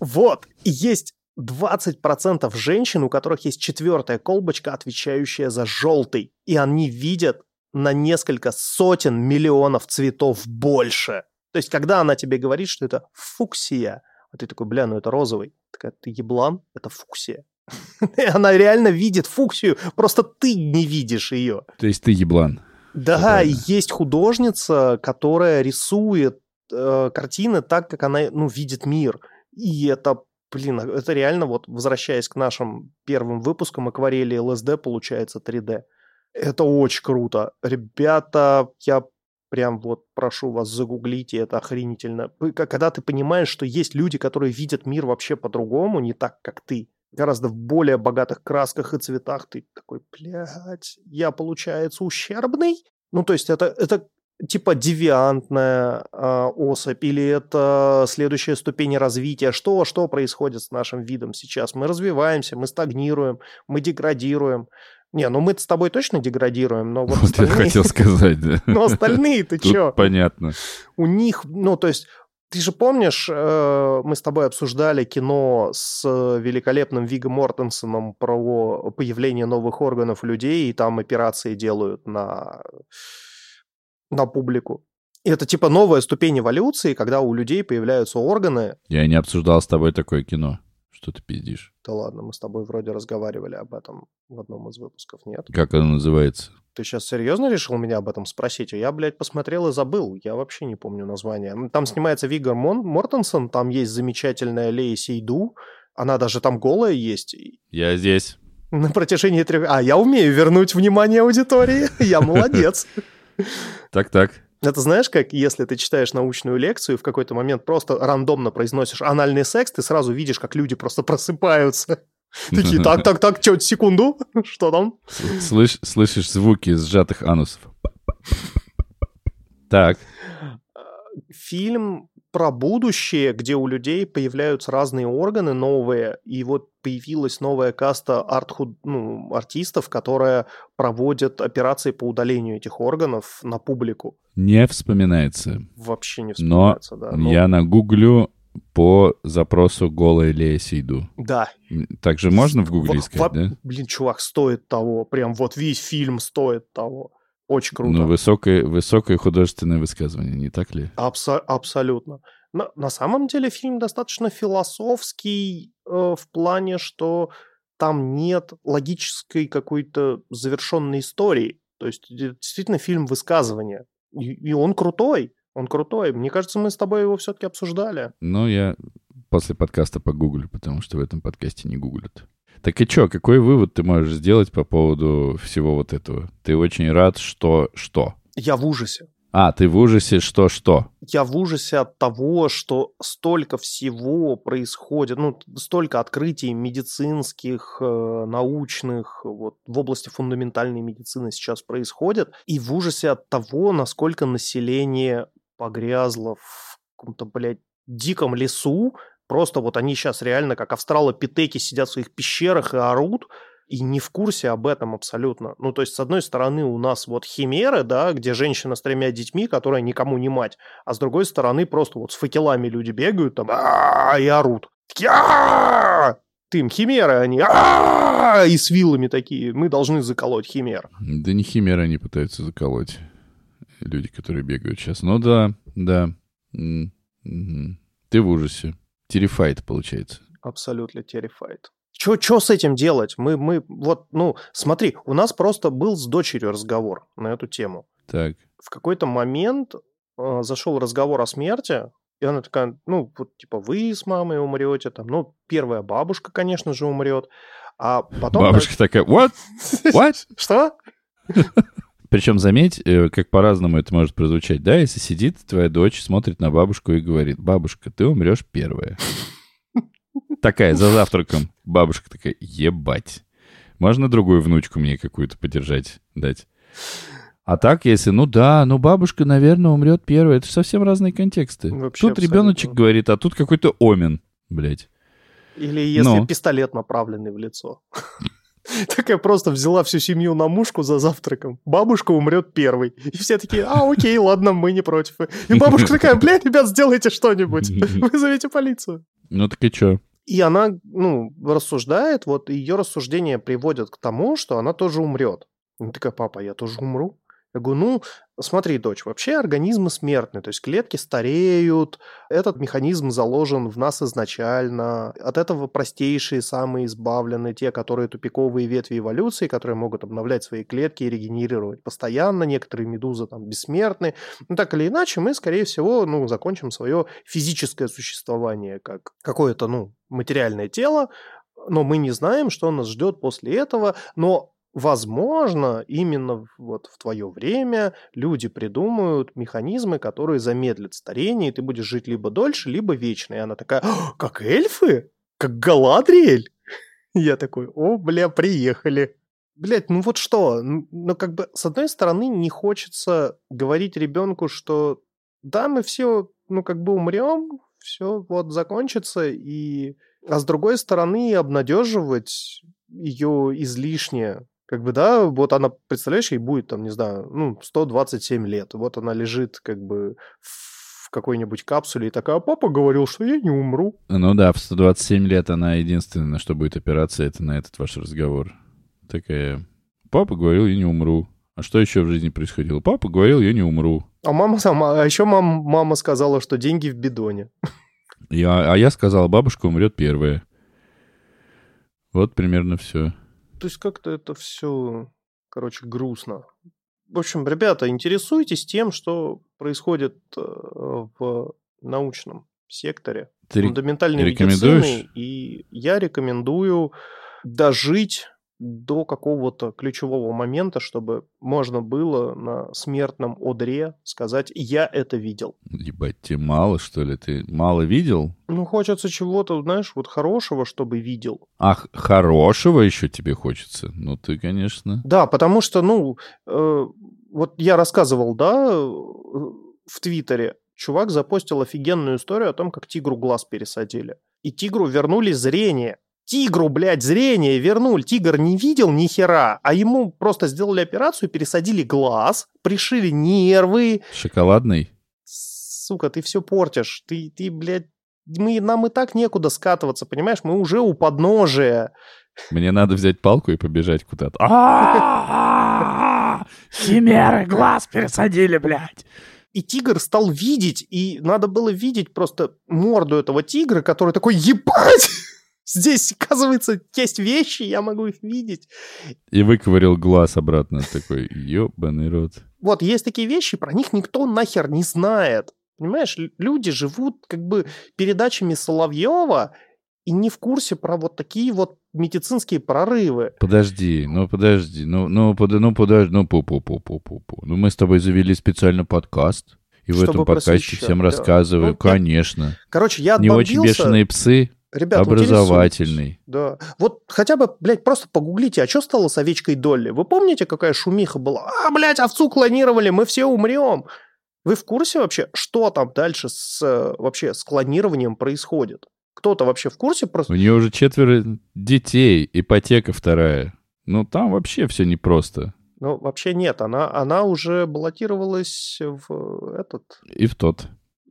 Вот, есть 20% женщин, у которых есть четвертая колбочка, отвечающая за желтый. И они видят на несколько сотен миллионов цветов больше. То есть, когда она тебе говорит, что это фуксия, а ты такой, бля, ну это розовый. Такая, ты еблан, это фуксия. И Она реально видит фуксию, просто ты не видишь ее. То есть ты еблан. Да, и есть художница, которая рисует э, картины так, как она, ну, видит мир. И это, блин, это реально, вот, возвращаясь к нашим первым выпускам, акварели ЛСД получается 3D. Это очень круто. Ребята, я прям вот прошу вас, загуглите, это охренительно. Когда ты понимаешь, что есть люди, которые видят мир вообще по-другому, не так, как ты, гораздо в более богатых красках и цветах, ты такой, блядь, я, получается, ущербный? Ну, то есть это, это типа девиантная а, особь или это следующая ступень развития? Что, что происходит с нашим видом сейчас? Мы развиваемся, мы стагнируем, мы деградируем. Не, ну мы с тобой точно деградируем, но вот, Вот я остальные- хотел сказать, да. но остальные ты Тут чё? понятно. у них, ну, то есть, ты же помнишь, э, мы с тобой обсуждали кино с э, великолепным Вигом Мортенсоном про появление новых органов людей, и там операции делают на, на публику. И это типа новая ступень эволюции, когда у людей появляются органы. Я не обсуждал с тобой такое кино. Что ты пиздишь? Да ладно, мы с тобой вроде разговаривали об этом в одном из выпусков, нет? Как оно называется? Ты сейчас серьезно решил меня об этом спросить? Я, блядь, посмотрел и забыл. Я вообще не помню название. Там снимается Вигор Мон- Мортенсон, там есть замечательная Лея Сейду. Она даже там голая есть. Я здесь. На протяжении трех... А, я умею вернуть внимание аудитории. Я молодец. Так-так. Это знаешь, как если ты читаешь научную лекцию, в какой-то момент просто рандомно произносишь анальный секс, ты сразу видишь, как люди просто просыпаются. Такие, так, так, так, чё, секунду, что там? Слышь, слышишь звуки сжатых анусов. Так. Фильм про будущее, где у людей появляются разные органы новые, и вот появилась новая каста арт ну, артистов, которая проводит операции по удалению этих органов на публику. Не вспоминается. Вообще не Но вспоминается, да. Но- я нагуглю по запросу «Голая Лея Сейду». Да. Также можно в гугле искать, да? Блин, чувак, стоит того. Прям вот весь фильм стоит того. Очень круто. Ну, высокое, высокое художественное высказывание, не так ли? Абсо- абсолютно. На, на самом деле фильм достаточно философский э, в плане, что там нет логической какой-то завершенной истории. То есть действительно фильм высказывания. И, и он крутой. Он крутой. Мне кажется, мы с тобой его все-таки обсуждали. Но я после подкаста погуглю, потому что в этом подкасте не гуглят. Так и чё, какой вывод ты можешь сделать по поводу всего вот этого? Ты очень рад, что что? Я в ужасе. А, ты в ужасе, что что? Я в ужасе от того, что столько всего происходит, ну, столько открытий медицинских, э, научных, вот, в области фундаментальной медицины сейчас происходит, и в ужасе от того, насколько население погрязло в каком-то, блядь, диком лесу, просто вот они сейчас реально как австралопитеки сидят в своих пещерах и орут, и не в курсе об этом абсолютно. Ну, то есть, с одной стороны, у нас вот химеры, да, где женщина с тремя детьми, которая никому не мать, а с другой стороны, просто вот с факелами люди бегают там и орут. Ты им химеры, они и с вилами такие. Мы должны заколоть химер. Да не химеры они пытаются заколоть. Люди, которые бегают сейчас. Ну да, да. Ты в ужасе. Терифайт, получается. Абсолютно terrified. Чё, чё с этим делать? Мы, мы, вот, ну, смотри, у нас просто был с дочерью разговор на эту тему. Так. в какой-то момент э, зашел разговор о смерти, и она такая, ну, вот, типа, вы с мамой умрете, там, ну, первая бабушка, конечно же, умрет, а потом... Бабушка такая, what? What? Что? Причем заметь, э, как по-разному это может прозвучать, да? Если сидит твоя дочь, смотрит на бабушку и говорит, бабушка, ты умрешь первая. Такая, за завтраком. Бабушка такая, ебать. Можно другую внучку мне какую-то подержать, дать? А так, если, ну да, ну бабушка, наверное, умрет первая. Это же совсем разные контексты. Вообще тут ребеночек говорит, а тут какой-то омен, блядь. Или если Ну. пистолет направленный в лицо. Такая просто взяла всю семью на мушку за завтраком. Бабушка умрет первой. И все такие, а, окей, ладно, мы не против. И бабушка такая, бля, ребят, сделайте что-нибудь. Вызовите полицию. Ну так и чё? И она, ну, рассуждает, вот ее рассуждения приводят к тому, что она тоже умрет. Она такая, папа, я тоже умру? Я говорю, ну, смотри, дочь, вообще организмы смертны, то есть клетки стареют, этот механизм заложен в нас изначально, от этого простейшие самые избавлены, те, которые тупиковые ветви эволюции, которые могут обновлять свои клетки и регенерировать постоянно, некоторые медузы там бессмертны. Ну, так или иначе, мы, скорее всего, ну, закончим свое физическое существование как какое-то, ну, материальное тело, но мы не знаем, что нас ждет после этого, но Возможно, именно вот в твое время люди придумают механизмы, которые замедлят старение, и ты будешь жить либо дольше, либо вечно. И она такая, «А, как эльфы? Как Галадриэль? Я такой, о, бля, приехали. Блять, ну вот что? Ну, как бы, с одной стороны, не хочется говорить ребенку, что да, мы все, ну, как бы умрем, все вот закончится, и... А с другой стороны, обнадеживать ее излишне. Как бы, да, вот она, представляешь, ей будет, там, не знаю, ну, 127 лет. Вот она лежит, как бы, в какой-нибудь капсуле и такая, а папа говорил, что я не умру. Ну да, в 127 лет она единственное, на что будет опираться, это на этот ваш разговор. Такая, папа говорил, я не умру. А что еще в жизни происходило? Папа говорил, я не умру. А мама сама, а еще мам, мама сказала, что деньги в бидоне. Я, а я сказал, бабушка умрет первая. Вот примерно все. То есть как-то это все, короче, грустно. В общем, ребята, интересуйтесь тем, что происходит э, в научном секторе. Ты фундаментальной рекомендуешь? медицины, и я рекомендую дожить до какого-то ключевого момента, чтобы можно было на смертном одре сказать «я это видел». Ебать, тебе мало, что ли? Ты мало видел? Ну, хочется чего-то, знаешь, вот хорошего, чтобы видел. Ах, хорошего еще тебе хочется? Ну, ты, конечно... Да, потому что, ну, э, вот я рассказывал, да, в Твиттере, чувак запостил офигенную историю о том, как тигру глаз пересадили. И тигру вернули зрение. Тигру, блядь, зрение вернули. Тигр не видел ни хера, а ему просто сделали операцию, пересадили глаз, пришили нервы. Шоколадный? Сука, ты все портишь. Ты, ты, блядь, мы, нам и так некуда скатываться, понимаешь? Мы уже у подножия. Мне надо взять палку и побежать куда-то. Химеры глаз пересадили, блядь. И тигр стал видеть, и надо было видеть просто морду этого тигра, который такой, ебать! Здесь, оказывается, есть вещи, я могу их видеть. И выковырил глаз обратно. Такой, ебаный рот. Вот, есть такие вещи, про них никто нахер не знает. Понимаешь, лю- люди живут как бы передачами Соловьева и не в курсе про вот такие вот медицинские прорывы. Подожди, ну подожди, ну, ну, под, ну подожди, ну пу пу пу пу пу пу Ну мы с тобой завели специально подкаст. И в Чтобы этом подкасте всем да. рассказываю, Ну, конечно. Короче, я Не очень отбомбился. бешеные псы, Ребята, образовательный. Да. Вот хотя бы, блядь, просто погуглите, а что стало с овечкой Долли? Вы помните, какая шумиха была? А, блядь, овцу клонировали, мы все умрем. Вы в курсе вообще, что там дальше с, э, вообще с клонированием происходит? Кто-то вообще в курсе просто? У нее уже четверо детей, ипотека вторая. Ну там вообще все непросто. Ну, вообще нет, она, она уже баллотировалась в этот И в тот.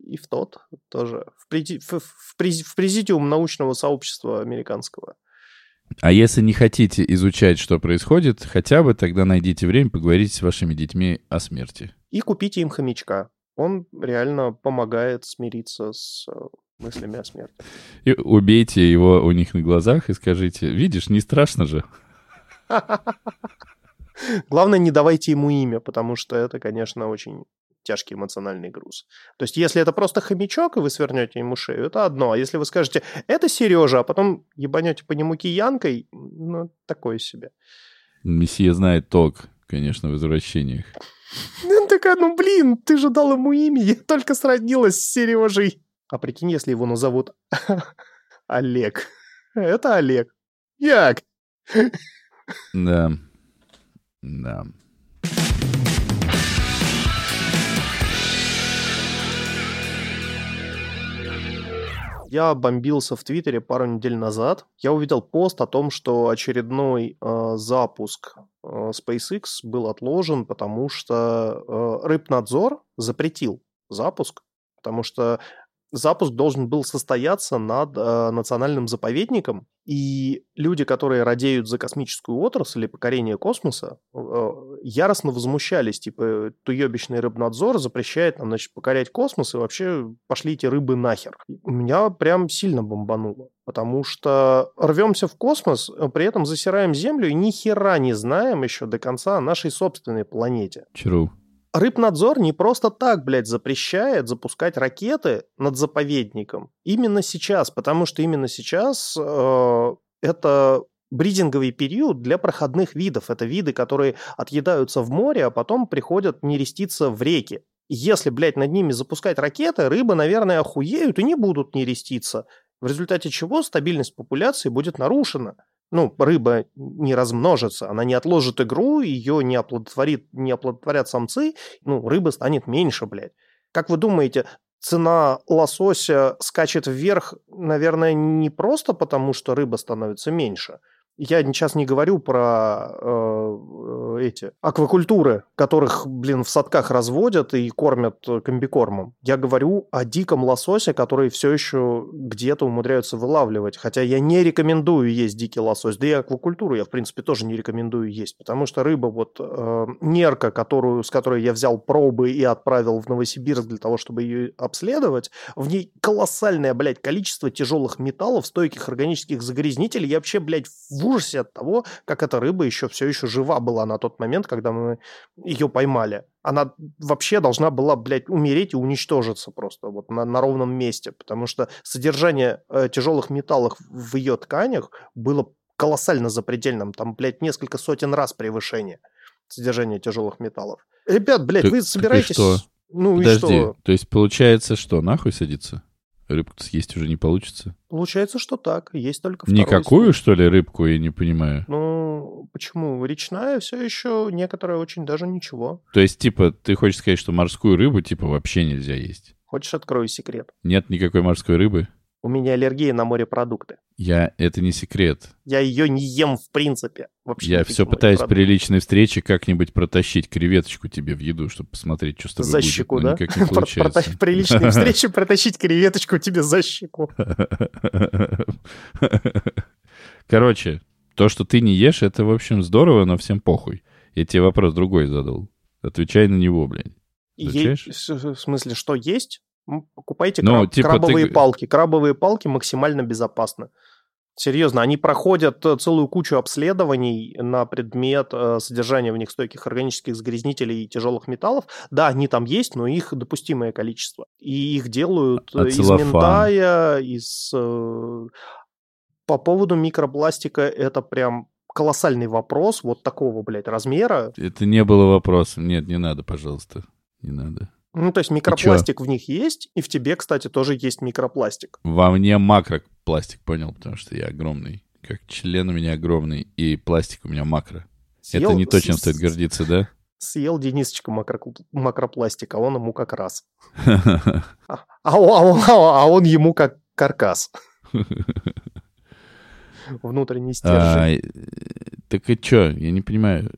И в тот тоже, в, преди- в, в прези- в президиум научного сообщества американского. А если не хотите изучать, что происходит, хотя бы тогда найдите время поговорить с вашими детьми о смерти. И купите им хомячка. Он реально помогает смириться с э, мыслями о смерти. И убейте его у них на глазах и скажите, видишь, не страшно же. Главное, не давайте ему имя, потому что это, конечно, очень тяжкий эмоциональный груз. То есть, если это просто хомячок, и вы свернете ему шею, это одно. А если вы скажете, это Сережа, а потом ебанете по нему киянкой, ну, такое себе. Месье знает толк, конечно, в извращениях. Ну, такая, ну, блин, ты же дал ему имя, я только сроднилась с Сережей. А прикинь, если его назовут Олег. Это Олег. Як? Да. Да. Я бомбился в Твиттере пару недель назад. Я увидел пост о том, что очередной э, запуск э, SpaceX был отложен, потому что э, Рыбнадзор запретил запуск, потому что запуск должен был состояться над э, национальным заповедником, и люди, которые радеют за космическую отрасль и покорение космоса, э, яростно возмущались, типа, туебищный рыбнадзор запрещает нам, значит, покорять космос, и вообще пошли эти рыбы нахер. Меня прям сильно бомбануло, потому что рвемся в космос, а при этом засираем Землю и ни хера не знаем еще до конца о нашей собственной планете. Чру. Рыбнадзор не просто так, блядь, запрещает запускать ракеты над заповедником. Именно сейчас, потому что именно сейчас э, это бридинговый период для проходных видов. Это виды, которые отъедаются в море, а потом приходят нереститься в реки. Если, блядь, над ними запускать ракеты, рыбы, наверное, охуеют и не будут нереститься. В результате чего стабильность популяции будет нарушена ну, рыба не размножится, она не отложит игру, ее не, оплодотворит, не оплодотворят самцы, ну, рыба станет меньше, блядь. Как вы думаете, цена лосося скачет вверх, наверное, не просто потому, что рыба становится меньше. Я сейчас не говорю про э, эти аквакультуры, которых, блин, в садках разводят и кормят комбикормом. Я говорю о диком лососе, который все еще где-то умудряются вылавливать. Хотя я не рекомендую есть дикий лосось. Да и аквакультуру я, в принципе, тоже не рекомендую есть. Потому что рыба, вот э, нерка, которую, с которой я взял пробы и отправил в Новосибирск для того, чтобы ее обследовать, в ней колоссальное, блядь, количество тяжелых металлов, стойких органических загрязнителей. Я вообще, блядь, в ужасе от того, как эта рыба еще все еще жива была на тот момент, когда мы ее поймали. Она вообще должна была, блядь, умереть и уничтожиться просто вот на, на ровном месте, потому что содержание э, тяжелых металлов в ее тканях было колоссально запредельным. Там, блядь, несколько сотен раз превышение содержания тяжелых металлов. Ребят, блядь, Так- вы и собираетесь... Ну и Подожди, что? то есть получается, что нахуй садится? Рыбку съесть уже не получится? Получается, что так. Есть только Никакую, случай. что ли, рыбку, я не понимаю. Ну, почему? Речная все еще некоторая очень даже ничего. То есть, типа, ты хочешь сказать, что морскую рыбу, типа, вообще нельзя есть? Хочешь, открою секрет? Нет никакой морской рыбы? У меня аллергия на морепродукты. Я... Это не секрет. Я ее не ем в принципе. Вообще Я все пытаюсь при личной встрече как-нибудь протащить креветочку тебе в еду, чтобы посмотреть, что с тобой За будет, щеку, да? никак не получается. При личной встрече протащить креветочку тебе за щеку. Короче, то, что ты не ешь, это, в общем, здорово, но всем похуй. Я тебе вопрос другой задал. Отвечай на него, блядь. Е- В смысле, что есть? М, Покупайте Ну, краб- типа ты крабовые г- палки. Крабовые палки максимально безопасны. Серьезно, они проходят э, целую кучу обследований на предмет э, содержания в них стойких органических загрязнителей и тяжелых металлов. Да, они там есть, но их допустимое количество. И их делают А из целлофан? миндая, из... э, По поводу микропластика это прям колоссальный вопрос вот такого, блядь, размера. Это не было вопросом. Нет, не надо, пожалуйста. Не надо. Ну, то есть микропластик в них есть, и в тебе, кстати, тоже есть микропластик. Во мне макропластик, понял, потому что я огромный. Как член у меня огромный, и пластик у меня макро. Это Съел- не то, чем стоит гордиться, да? Съел Денисочка макро- макропластик, а он ему как раз. А, а он, а он ему как каркас. Внутренний стержень. А, Так и чё? Я не понимаю.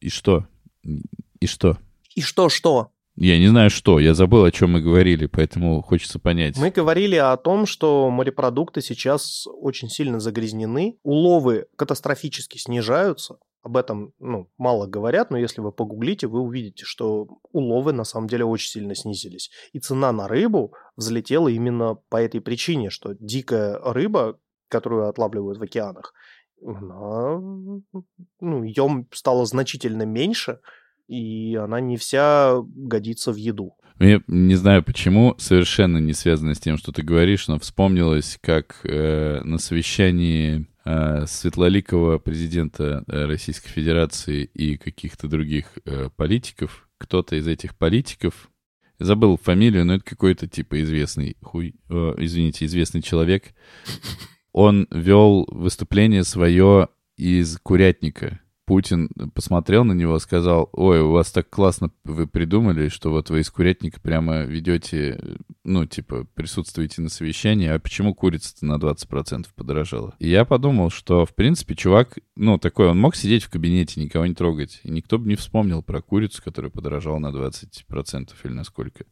И что? И что? И что-что? Я не знаю, что. Я забыл, о чем мы говорили, поэтому хочется понять. Мы говорили о том, что морепродукты сейчас очень сильно загрязнены. Уловы катастрофически снижаются. Об этом ну, мало говорят, но если вы погуглите, вы увидите, что уловы на самом деле очень сильно снизились. И цена на рыбу взлетела именно по этой причине, что дикая рыба, которую отлавливают в океанах, она, ну, ее стало значительно меньше, и она не вся годится в еду. Я не знаю почему, совершенно не связано с тем, что ты говоришь, но вспомнилось, как э, на совещании э, светлоликого президента э, Российской Федерации и каких-то других э, политиков, кто-то из этих политиков, забыл фамилию, но это какой-то типа известный хуй, э, извините, известный человек, он вел выступление свое из курятника. Путин посмотрел на него, сказал, ой, у вас так классно вы придумали, что вот вы из курятника прямо ведете, ну, типа, присутствуете на совещании, а почему курица-то на 20% подорожала? И я подумал, что, в принципе, чувак, ну, такой, он мог сидеть в кабинете, никого не трогать, и никто бы не вспомнил про курицу, которая подорожала на 20% или на сколько.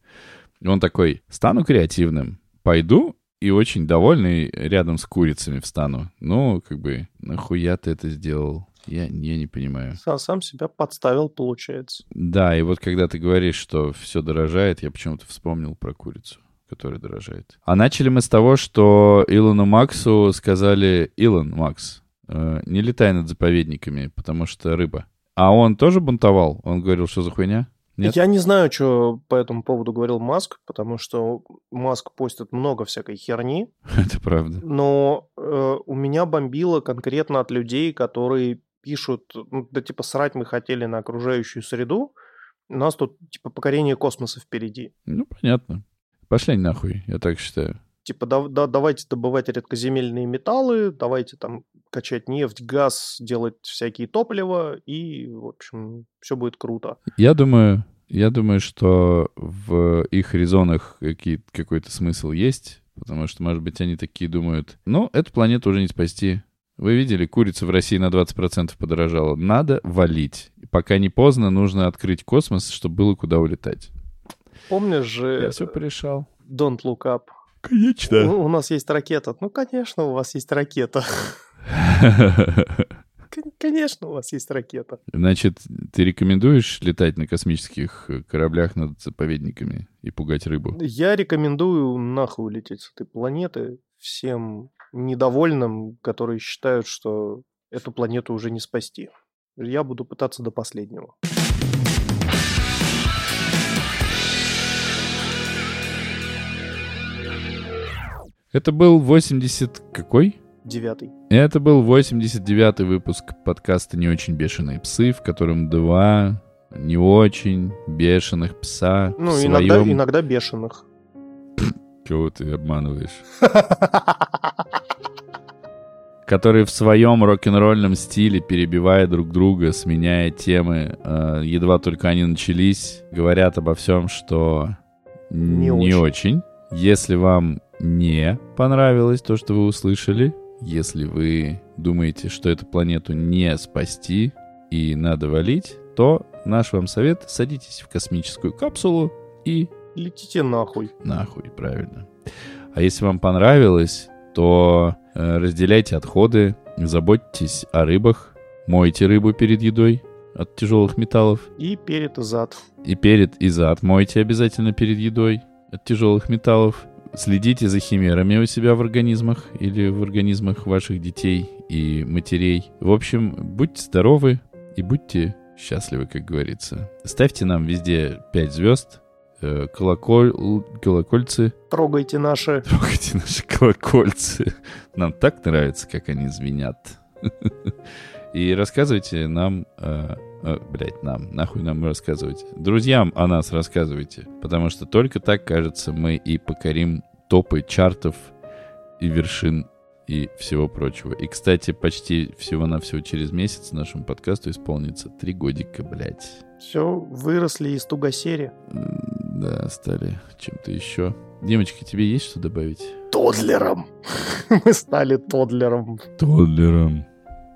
И он такой, стану креативным, пойду и очень довольный рядом с курицами встану. Ну, как бы, нахуя ты это сделал? Я, я не понимаю. Сам, сам себя подставил, получается. Да, и вот когда ты говоришь, что все дорожает, я почему-то вспомнил про курицу, которая дорожает. А начали мы с того, что Илону Максу сказали, Илон Макс, э, не летай над заповедниками, потому что рыба. А он тоже бунтовал? Он говорил, что за хуйня? Нет? Я не знаю, что по этому поводу говорил Маск, потому что Маск постит много всякой херни, Это правда. но э, у меня бомбило конкретно от людей, которые пишут, ну, да типа срать мы хотели на окружающую среду, у нас тут типа покорение космоса впереди. Ну, понятно. Пошли нахуй, я так считаю. Типа да, да- давайте добывать редкоземельные металлы, давайте там качать нефть, газ, делать всякие топлива, и, в общем, все будет круто. Я думаю, я думаю, что в их резонах какие, какой-то смысл есть, потому что, может быть, они такие думают, ну, эту планету уже не спасти. Вы видели, курица в России на 20% подорожала. Надо валить. Пока не поздно, нужно открыть космос, чтобы было куда улетать. Помнишь же Я все порешал. Don't Look Up? Конечно. У, у нас есть ракета. Ну, конечно, у вас есть ракета. Кон- Конечно, у вас есть ракета. Значит, ты рекомендуешь летать на космических э, кораблях над заповедниками и пугать рыбу? Я рекомендую нахуй улететь с этой планеты всем недовольным, которые считают, что эту планету уже не спасти. Я буду пытаться до последнего. Это был 80... Какой? Девятый. Это был 89-й выпуск подкаста «Не очень бешеные псы», в котором два не очень бешеных пса Ну, иногда, своем... иногда бешеных. Кого ты обманываешь? которые в своем рок-н-ролльном стиле, перебивая друг друга, сменяя темы, э, едва только они начались, говорят обо всем, что Не не, очень. очень. Если вам не понравилось то, что вы услышали, если вы думаете, что эту планету не спасти и надо валить, то наш вам совет — садитесь в космическую капсулу и Летите нахуй. Нахуй, правильно. А если вам понравилось, то э, разделяйте отходы, заботьтесь о рыбах, мойте рыбу перед едой от тяжелых металлов. И перед и зад. И перед, и зад мойте обязательно перед едой от тяжелых металлов. Следите за химерами у себя в организмах или в организмах ваших детей и матерей. В общем, будьте здоровы и будьте счастливы, как говорится. Ставьте нам везде 5 звезд, э, колоколь, колокольцы, Трогайте наши. Трогайте наши колокольцы. Нам так нравится, как они звенят. И рассказывайте нам... э, э, блядь, нам. Нахуй нам рассказывайте. Друзьям о нас рассказывайте. Потому что только так, кажется, мы и покорим топы чартов и вершин и всего прочего. И, кстати, почти всего-навсего через месяц нашему подкасту исполнится три годика, блядь. Все, выросли из тугосери. Да, стали чем-то еще. Димочка, тебе есть что добавить? Тодлером. Мы стали тодлером. Толлером.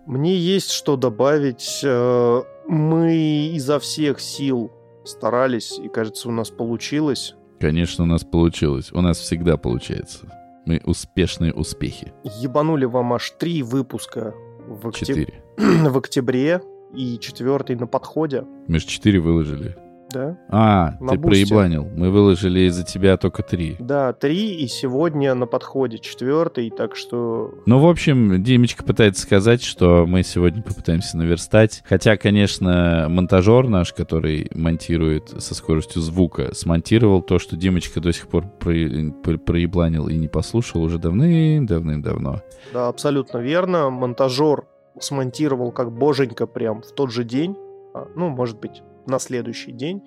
Мне есть что добавить. Э, Мы изо всех сил старались, и, кажется, у нас получилось. Конечно, у нас получилось. У нас всегда получается. Мы успешные успехи. Ебанули вам аж три выпуска в, октя- Четыре. в октябре и четвертый на подходе. Мы же четыре выложили. Да? А, На ты бусте. проебланил. Мы выложили из-за тебя только три. Да, три, и сегодня на подходе четвертый, так что Ну, в общем, Димочка пытается сказать, что мы сегодня попытаемся наверстать. Хотя, конечно, монтажер наш, который монтирует со скоростью звука, смонтировал то, что Димочка до сих пор про- про- проебланил и не послушал уже давным-давным-давно. Да, абсолютно верно. Монтажер смонтировал как боженька прям в тот же день, а, ну, может быть, на следующий день,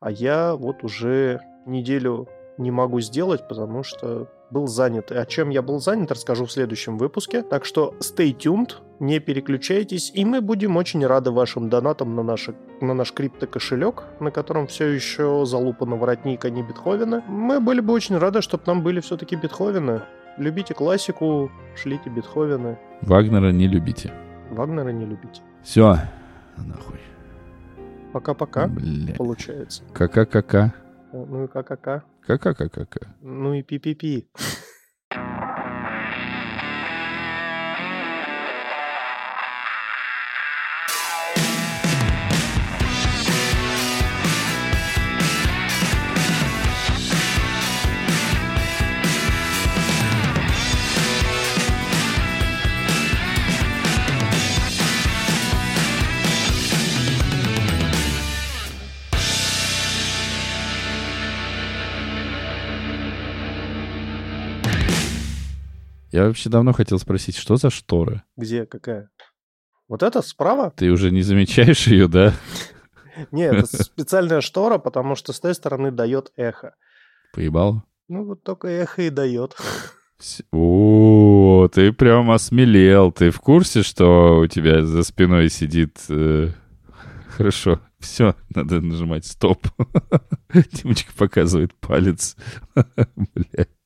а я вот уже неделю не могу сделать, потому что был занят. И о чем я был занят, расскажу в следующем выпуске. Так что stay tuned, не переключайтесь, и мы будем очень рады вашим донатам на, наши, на наш криптокошелек, на котором все еще залупано воротник, а не Бетховена. Мы были бы очень рады, чтобы нам были все-таки Бетховены. Любите классику, шлите Бетховены. Вагнера не любите. Вагнера не любите. Все. Нахуй. Пока-пока, получается. Кака-кака. Ну и ка-ка-ка. Кака-кака-ка. Ну и пи-пи-пи. Я вообще давно хотел спросить, что за штора? Где? Какая? Вот это справа? Ты уже не замечаешь ее, да? Не, это специальная штора, потому что с той стороны дает эхо. Поебал? Ну вот только эхо и дает. О, ты прям осмелел. Ты в курсе, что у тебя за спиной сидит... э, Хорошо, все, надо нажимать стоп. Димочка показывает палец. Блядь.